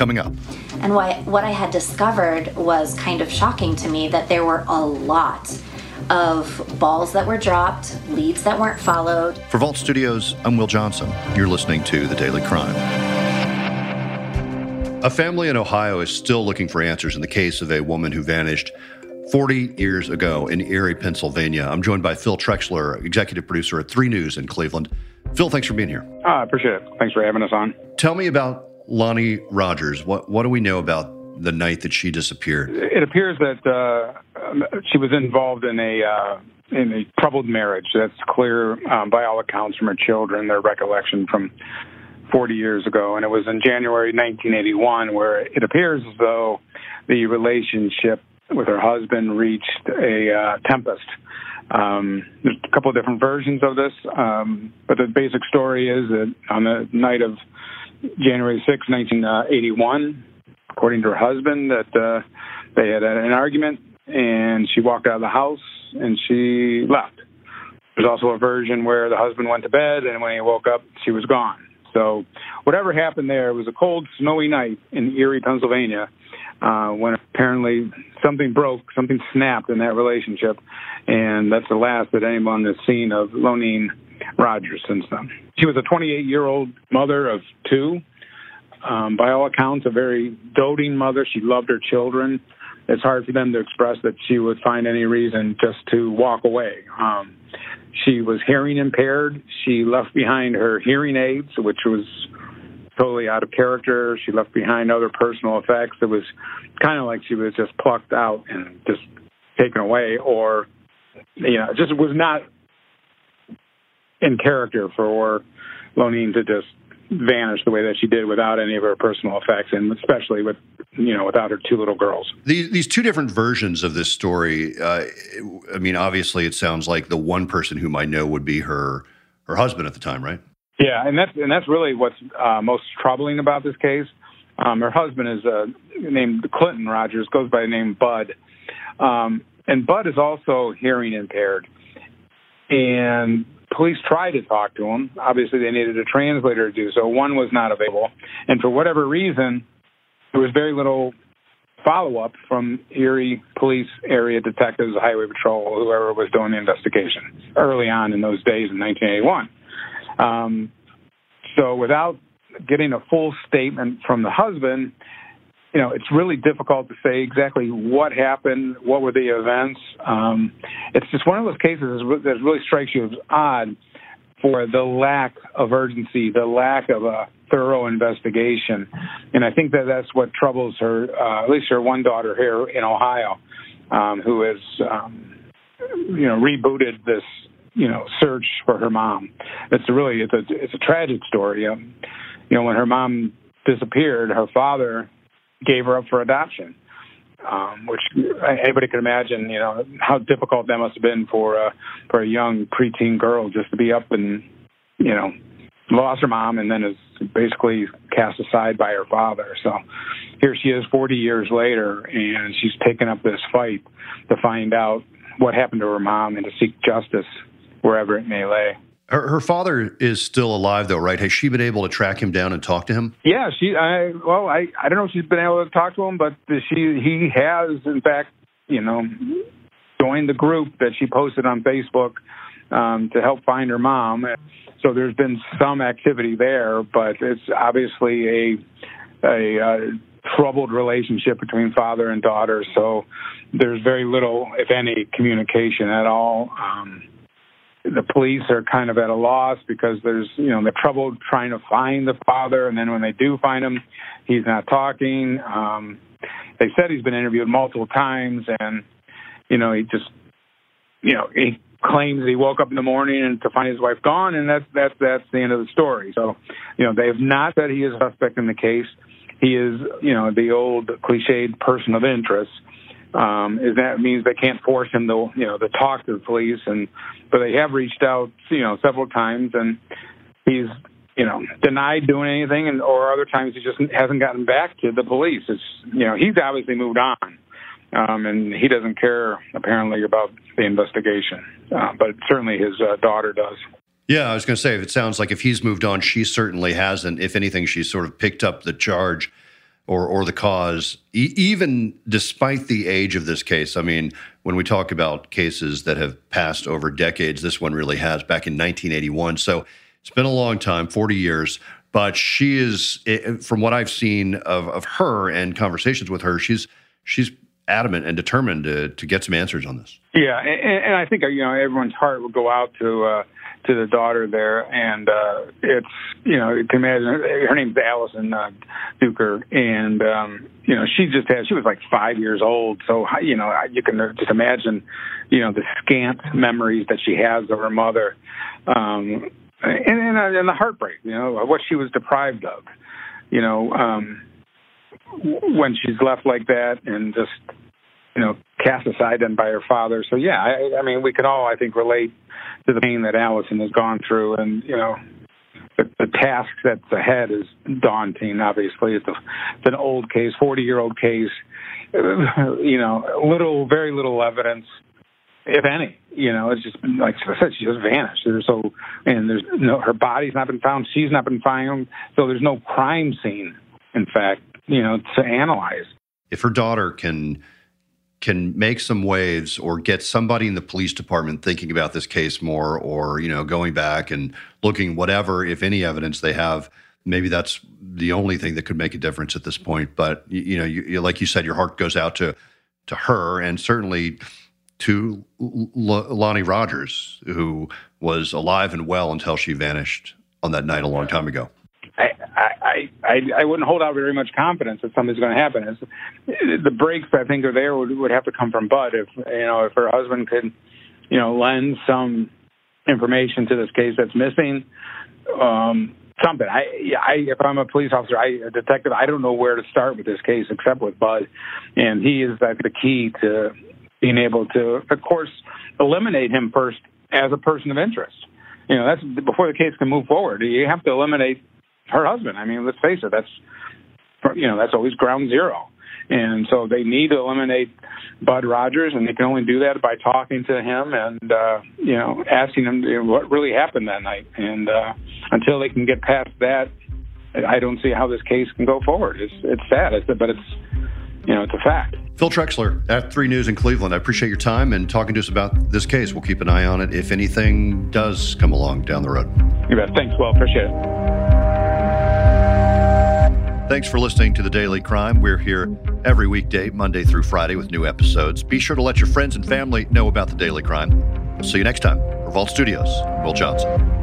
coming up. And what, what I had discovered was kind of shocking to me that there were a lot of balls that were dropped, leads that weren't followed. For Vault Studios, I'm Will Johnson. You're listening to The Daily Crime. A family in Ohio is still looking for answers in the case of a woman who vanished 40 years ago in Erie, Pennsylvania. I'm joined by Phil Trexler, executive producer at 3 News in Cleveland. Phil, thanks for being here. I uh, appreciate it. Thanks for having us on. Tell me about Lonnie Rogers. What, what do we know about the night that she disappeared? It appears that uh, she was involved in a uh, in a troubled marriage. That's clear um, by all accounts from her children, their recollection from 40 years ago. And it was in January 1981 where it appears as though the relationship with her husband reached a uh, tempest. Um, there's a couple of different versions of this, um, but the basic story is that on the night of January 6, 1981, according to her husband, that uh, they had an argument and she walked out of the house and she left. There's also a version where the husband went to bed and when he woke up, she was gone. So whatever happened there, it was a cold, snowy night in Erie, Pennsylvania, uh, when apparently something broke, something snapped in that relationship, and that's the last that anyone has seen of Lonene Rogers since then. She was a 28-year-old mother of two. Um, by all accounts, a very doting mother. She loved her children. It's hard for them to express that she would find any reason just to walk away. Um, she was hearing impaired. She left behind her hearing aids, which was totally out of character. She left behind other personal effects. It was kind of like she was just plucked out and just taken away, or you know, just was not in character for Lonene to just vanish the way that she did without any of her personal effects, and especially with you know without her two little girls. These these two different versions of this story. Uh, I mean, obviously, it sounds like the one person whom I know would be her her husband at the time, right? Yeah, and that's and that's really what's uh, most troubling about this case. Um, her husband is uh, named Clinton Rogers, goes by the name Bud, um, and Bud is also hearing impaired. And police tried to talk to him. Obviously, they needed a translator to do so. One was not available, and for whatever reason, there was very little follow up from Erie Police Area Detectives, Highway Patrol, whoever was doing the investigation early on in those days in 1981. Um, so without getting a full statement from the husband, you know, it's really difficult to say exactly what happened, what were the events. Um, it's just one of those cases that really strikes you as odd for the lack of urgency, the lack of a thorough investigation. And I think that that's what troubles her, uh, at least her one daughter here in Ohio, um, who has, um, you know, rebooted this you know search for her mom. It's a really it's a it's a tragic story. Um, you know, when her mom disappeared, her father gave her up for adoption, um, which anybody could imagine. You know how difficult that must have been for a for a young preteen girl just to be up and you know lost her mom and then is basically cast aside by her father. So here she is 40 years later, and she's taken up this fight to find out what happened to her mom and to seek justice wherever it may lay. Her, her, father is still alive, though, right? Has she been able to track him down and talk to him? Yeah, she. I well, I I don't know if she's been able to talk to him, but she he has, in fact, you know, joined the group that she posted on Facebook um, to help find her mom. So there's been some activity there, but it's obviously a a, a troubled relationship between father and daughter. So there's very little, if any, communication at all. Um, the police are kind of at a loss because there's you know they're trouble trying to find the father and then when they do find him he's not talking. Um they said he's been interviewed multiple times and you know he just you know he claims he woke up in the morning and to find his wife gone and that's that's that's the end of the story. So you know they have not said he is a suspect in the case. He is you know the old cliched person of interest um, is that means they can't force him to you know to talk to the police and but they have reached out you know several times and he's you know denied doing anything and or other times he just hasn't gotten back to the police. It's you know he's obviously moved on. Um, and he doesn't care apparently about the investigation. Uh, but certainly his uh, daughter does. Yeah i was going to say if it sounds like if he's moved on she certainly hasn't. If anything she's sort of picked up the charge or or the cause, e- even despite the age of this case. I mean, when we talk about cases that have passed over decades, this one really has back in 1981. So it's been a long time, 40 years. But she is, from what I've seen of, of her and conversations with her, she's she's adamant and determined to, to get some answers on this. Yeah, and, and I think you know everyone's heart will go out to uh, to the daughter there, and uh, it's you know you can imagine her, name's Allison uh, Duker, and um, you know she just had she was like five years old, so you know you can just imagine you know the scant memories that she has of her mother, um, and, and and the heartbreak, you know what she was deprived of, you know. Um, when she's left like that and just you know cast aside then by her father. So yeah, I, I mean we can all I think relate to the pain that Allison has gone through, and you know the, the task that's ahead is daunting. Obviously, it's, a, it's an old case, forty year old case. You know, little, very little evidence, if any. You know, it's just like I said, she just vanished. There's so, and there's no, her body's not been found. She's not been found. So there's no crime scene. In fact, you know, to analyze. If her daughter can can make some waves or get somebody in the police department thinking about this case more or you know going back and looking whatever if any evidence they have maybe that's the only thing that could make a difference at this point. But you, know you, like you said your heart goes out to to her and certainly to L- Lonnie Rogers who was alive and well until she vanished on that night a long time ago. I, I, I I wouldn't hold out very much confidence that something's going to happen. It's, the breaks I think are there would, would have to come from Bud. If you know, if her husband could, you know, lend some information to this case that's missing, um, something. I, I, if I'm a police officer, I, a detective, I don't know where to start with this case except with Bud, and he is like the key to being able to, of course, eliminate him first as a person of interest. You know, that's before the case can move forward. You have to eliminate her husband. I mean, let's face it, that's you know that's always ground zero. And so they need to eliminate Bud Rogers, and they can only do that by talking to him and uh, you know asking him what really happened that night. And uh, until they can get past that, I don't see how this case can go forward. It's it's sad, it's, but it's you know it's a fact. Phil Trexler at Three News in Cleveland. I appreciate your time and talking to us about this case. We'll keep an eye on it if anything does come along down the road. You bet. Thanks, Well. Appreciate it. Thanks for listening to The Daily Crime. We're here every weekday, Monday through Friday, with new episodes. Be sure to let your friends and family know about The Daily Crime. We'll see you next time. Vault Studios, Will Johnson.